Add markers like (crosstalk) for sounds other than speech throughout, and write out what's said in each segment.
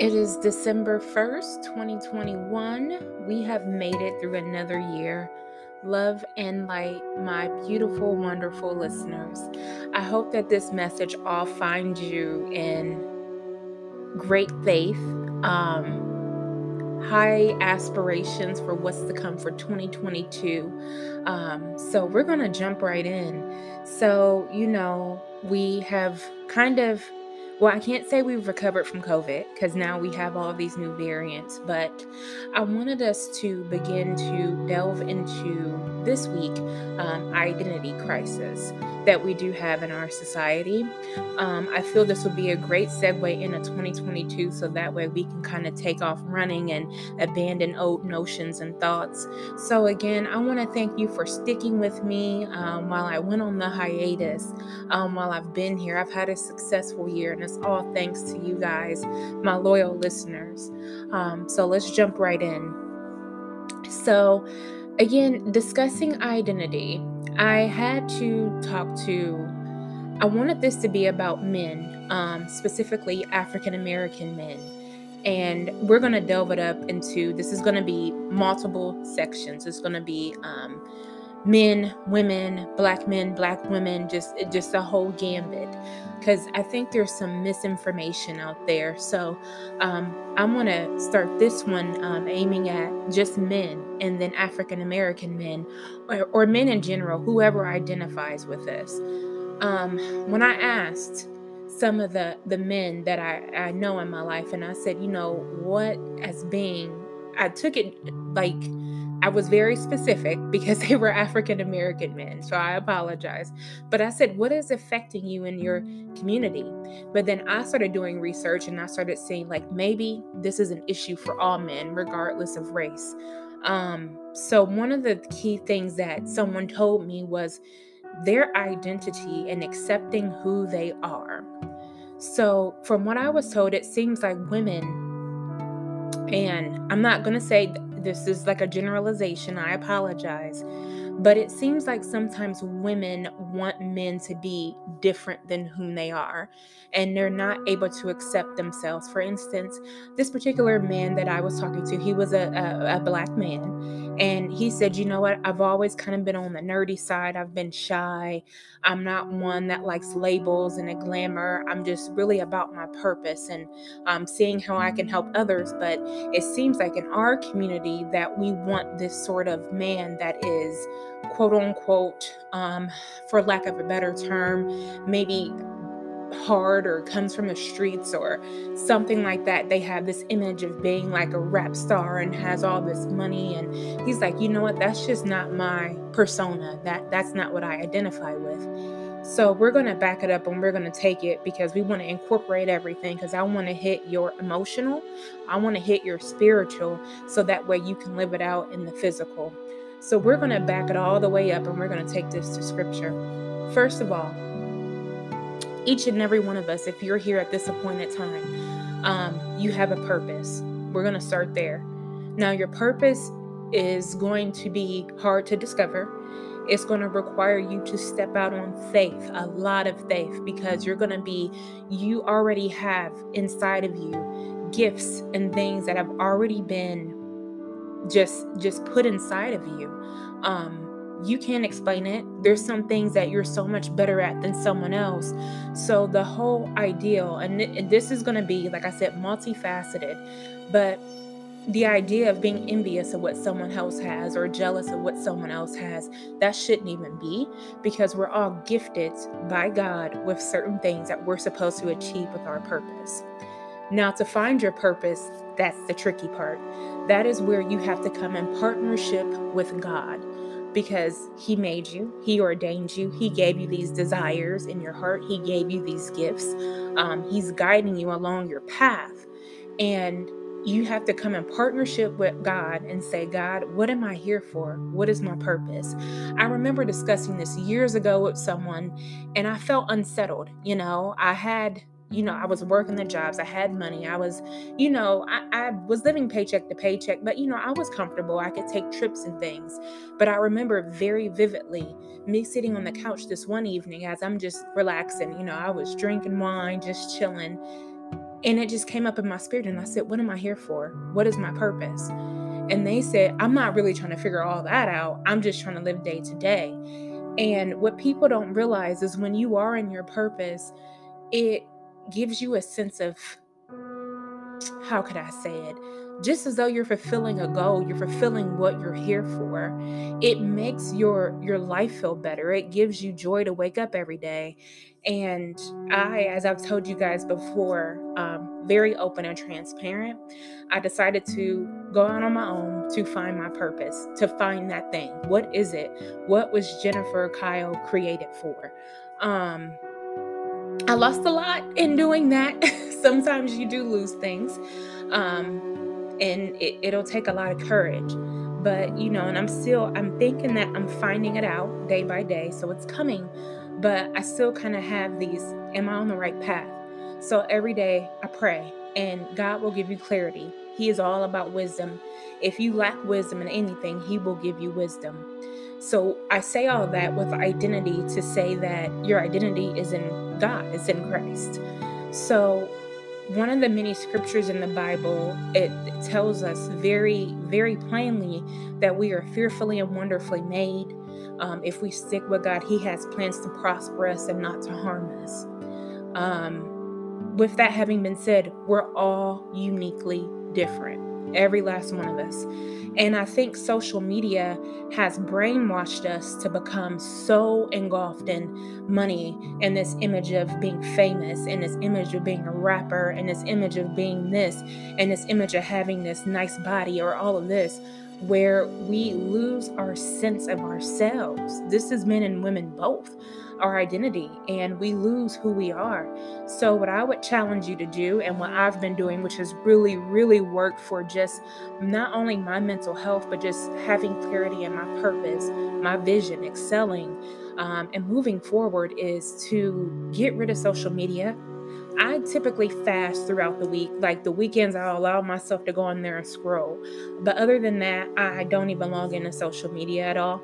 It is December 1st, 2021. We have made it through another year. Love and light, my beautiful, wonderful listeners. I hope that this message all finds you in great faith, um, high aspirations for what's to come for 2022. Um, so, we're going to jump right in. So, you know, we have kind of well, I can't say we've recovered from COVID because now we have all these new variants, but I wanted us to begin to delve into this week um, identity crisis that we do have in our society. Um, I feel this would be a great segue into 2022 so that way we can kind of take off running and abandon old notions and thoughts. So, again, I want to thank you for sticking with me um, while I went on the hiatus, um, while I've been here. I've had a successful year, and it's all thanks to you guys, my loyal listeners. Um, so, let's jump right in. So, again, discussing identity. I had to talk to, I wanted this to be about men, um, specifically African American men. And we're going to delve it up into this is going to be multiple sections. It's going to be um, men, women, black men, black women, just just a whole gambit. Because I think there's some misinformation out there. So um, I'm gonna start this one um, aiming at just men, and then African American men, or, or, men in general, whoever identifies with this. Um, when I asked some of the the men that I, I know in my life, and I said, you know, what as being, I took it like I was very specific because (laughs) they were African American men, so I apologize. But I said, What is affecting you in your community? But then I started doing research and I started seeing, like, maybe this is an issue for all men, regardless of race. Um, so, one of the key things that someone told me was their identity and accepting who they are. So, from what I was told, it seems like women, and I'm not going to say this is like a generalization. I apologize. But it seems like sometimes women want men to be different than whom they are, and they're not able to accept themselves. For instance, this particular man that I was talking to, he was a, a, a black man, and he said, You know what? I've always kind of been on the nerdy side. I've been shy. I'm not one that likes labels and a glamour. I'm just really about my purpose and um, seeing how I can help others. But it seems like in our community that we want this sort of man that is quote unquote, um, for lack of a better term, maybe hard or comes from the streets or something like that. They have this image of being like a rap star and has all this money. And he's like, you know what? That's just not my persona. That that's not what I identify with. So we're going to back it up and we're going to take it because we want to incorporate everything because I want to hit your emotional, I want to hit your spiritual so that way you can live it out in the physical. So we're going to back it all the way up and we're going to take this to scripture. First of all, each and every one of us, if you're here at this appointed time, um, you have a purpose. We're going to start there. Now, your purpose is going to be hard to discover. It's going to require you to step out on faith, a lot of faith, because you're going to be, you already have inside of you gifts and things that have already been just just put inside of you. Um you can't explain it. There's some things that you're so much better at than someone else. So the whole ideal and, and this is going to be like i said multifaceted but the idea of being envious of what someone else has or jealous of what someone else has, that shouldn't even be because we're all gifted by God with certain things that we're supposed to achieve with our purpose. Now, to find your purpose, that's the tricky part. That is where you have to come in partnership with God because He made you, He ordained you, He gave you these desires in your heart, He gave you these gifts. Um, he's guiding you along your path. And you have to come in partnership with God and say, God, what am I here for? What is my purpose? I remember discussing this years ago with someone and I felt unsettled. You know, I had you know, I was working the jobs, I had money, I was, you know, I, I, was living paycheck to paycheck, but, you know, I was comfortable. I could take trips and things. But I remember very vividly me sitting on the couch this one evening as I'm just relaxing, you know, I was drinking wine, just chilling. And it just came up in my spirit, and I said, What am I here for? What is my purpose? And they said, I'm not really trying to figure all that out. I'm just trying to live day to day. And what people don't realize is when you are in your purpose, it gives you a sense of, how could I say it? just as though you're fulfilling a goal you're fulfilling what you're here for. It makes your your life feel better. It gives you joy to wake up every day. And i as i've told you guys before um, very open and transparent i decided to go out on my own to find my purpose to find that thing. What is it? What was jennifer kyle created for? Um i lost a lot in doing that. (laughs) Sometimes you do lose things um and it, it'll take a lot of courage. But you know and i'm still i'm thinking that i'm finding it out day by day so it's coming. But i still kind of have these am i on the right path? So every day i pray and god will give you clarity. He is all about wisdom. If you lack wisdom in anything he will give you wisdom. So i say all that with identity to say that your identity is in god it's in christ so one of the many scriptures in the Bible, it tells us very, very plainly that we are fearfully and wonderfully made. Um, if we stick with God, He has plans to prosper us and not to harm us. Um, with that having been said, we're all uniquely different, every last one of us. And I think social media has brainwashed us to become so engulfed in money and this image of being famous and this image of being a rapper and this image of being this and this image of having this nice body or all of this where we lose our sense of ourselves. This is men and women both our identity and we lose who we are. So, what I would challenge you to do, and what I've been doing, which has really, really worked for just not only my mental health, but just having clarity in my purpose, my vision, excelling, um, and moving forward, is to get rid of social media I typically fast throughout the week. Like the weekends, I'll allow myself to go on there and scroll. But other than that, I don't even log into social media at all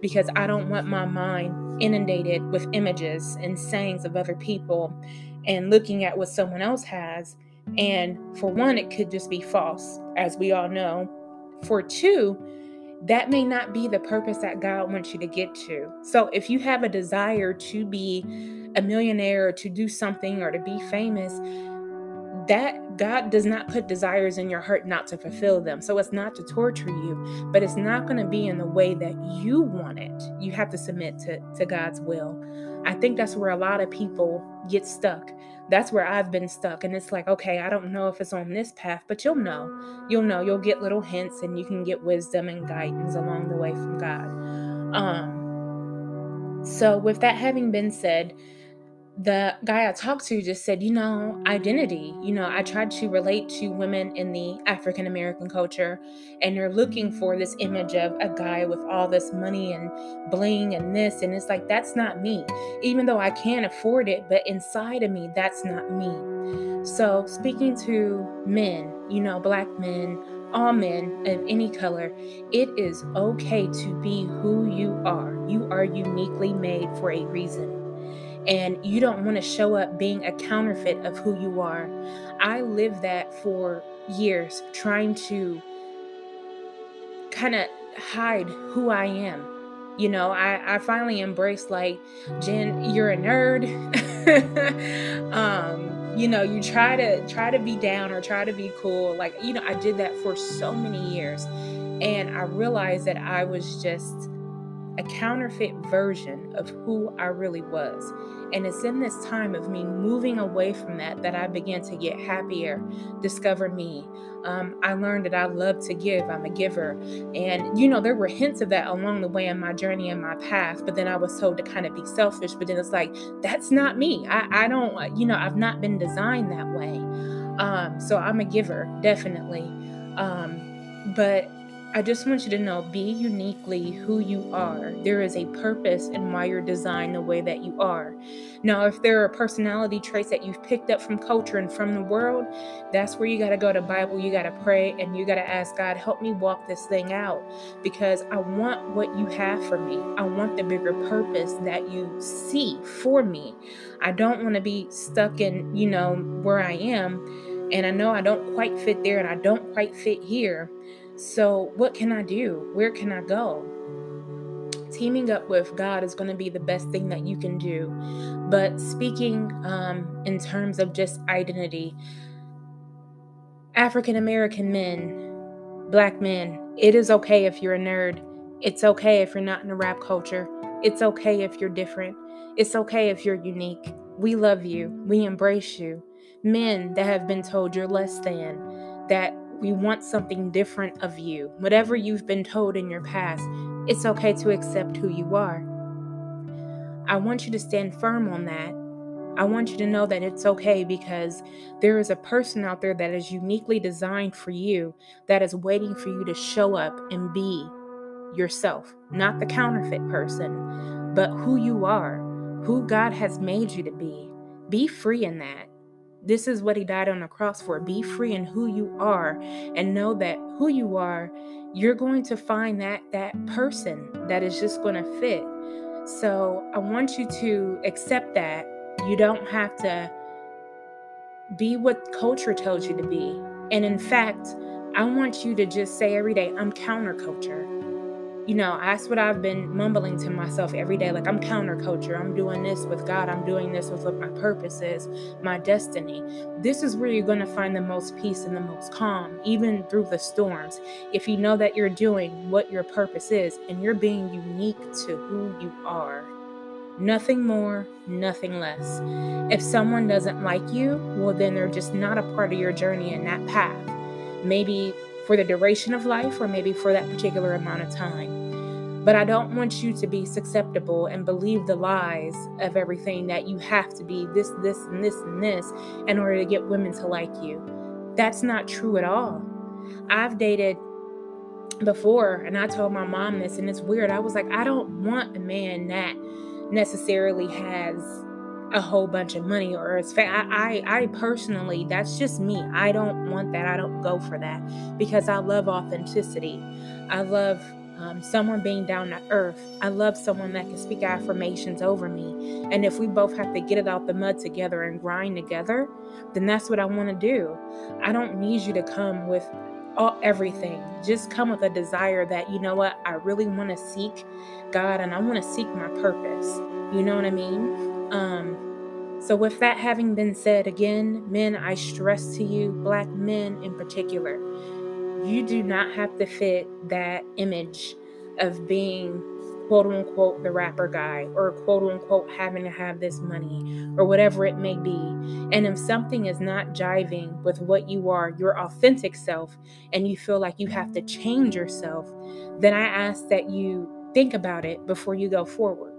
because I don't want my mind inundated with images and sayings of other people and looking at what someone else has. And for one, it could just be false, as we all know. For two, that may not be the purpose that God wants you to get to. So if you have a desire to be a millionaire or to do something or to be famous, that God does not put desires in your heart not to fulfill them. So it's not to torture you, but it's not going to be in the way that you want it. You have to submit to, to God's will. I think that's where a lot of people get stuck. That's where I've been stuck. And it's like, okay, I don't know if it's on this path, but you'll know. You'll know. You'll get little hints and you can get wisdom and guidance along the way from God. Um, so, with that having been said, the guy I talked to just said, you know, identity. You know, I tried to relate to women in the African American culture, and they're looking for this image of a guy with all this money and bling and this. And it's like, that's not me. Even though I can't afford it, but inside of me, that's not me. So, speaking to men, you know, black men, all men of any color, it is okay to be who you are. You are uniquely made for a reason and you don't want to show up being a counterfeit of who you are. I lived that for years, trying to kind of hide who I am. You know, I, I finally embraced like, Jen, you're a nerd. (laughs) um, you know, you try to try to be down or try to be cool. Like, you know, I did that for so many years. And I realized that I was just a counterfeit version of who I really was. And it's in this time of me moving away from that that I began to get happier, discover me. Um, I learned that I love to give, I'm a giver. And, you know, there were hints of that along the way in my journey and my path, but then I was told to kind of be selfish. But then it's like, that's not me. I, I don't, you know, I've not been designed that way. Um, so I'm a giver, definitely. Um, but I just want you to know be uniquely who you are. There is a purpose in why you're designed the way that you are. Now, if there are personality traits that you've picked up from culture and from the world, that's where you got to go to Bible, you got to pray and you got to ask God, help me walk this thing out because I want what you have for me. I want the bigger purpose that you see for me. I don't want to be stuck in, you know, where I am and I know I don't quite fit there and I don't quite fit here so, what can I do? Where can I go? Teaming up with God is going to be the best thing that you can do. But speaking um, in terms of just identity, African American men, black men, it is okay if you're a nerd. It's okay if you're not in a rap culture. It's okay if you're different. It's okay if you're unique. We love you. We embrace you. Men that have been told you're less than, that we want something different of you. Whatever you've been told in your past, it's okay to accept who you are. I want you to stand firm on that. I want you to know that it's okay because there is a person out there that is uniquely designed for you that is waiting for you to show up and be yourself, not the counterfeit person, but who you are, who God has made you to be. Be free in that. This is what he died on the cross for. Be free in who you are and know that who you are, you're going to find that that person that is just going to fit. So, I want you to accept that. You don't have to be what culture tells you to be. And in fact, I want you to just say every day, I'm counterculture you know, that's what I've been mumbling to myself every day. Like, I'm counterculture. I'm doing this with God. I'm doing this with what my purpose is, my destiny. This is where you're going to find the most peace and the most calm, even through the storms. If you know that you're doing what your purpose is and you're being unique to who you are. Nothing more, nothing less. If someone doesn't like you, well, then they're just not a part of your journey in that path. Maybe for the duration of life or maybe for that particular amount of time. But I don't want you to be susceptible and believe the lies of everything that you have to be this, this, and this, and this in order to get women to like you. That's not true at all. I've dated before and I told my mom this, and it's weird. I was like, I don't want a man that necessarily has a whole bunch of money or it's fa- I, I I personally that's just me. I don't want that. I don't go for that because I love authenticity. I love um, someone being down to earth. I love someone that can speak affirmations over me. And if we both have to get it out the mud together and grind together, then that's what I want to do. I don't need you to come with all everything. Just come with a desire that you know what I really want to seek God and I want to seek my purpose. You know what I mean? Um, so, with that having been said, again, men, I stress to you, black men in particular, you do not have to fit that image of being quote unquote the rapper guy or quote unquote having to have this money or whatever it may be. And if something is not jiving with what you are, your authentic self, and you feel like you have to change yourself, then I ask that you think about it before you go forward.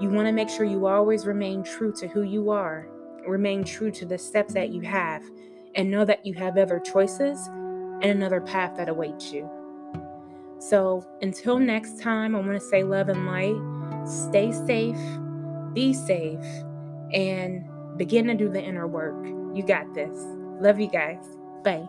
You want to make sure you always remain true to who you are, remain true to the steps that you have, and know that you have other choices and another path that awaits you. So until next time, I want to say love and light. Stay safe, be safe, and begin to do the inner work. You got this. Love you guys. Bye.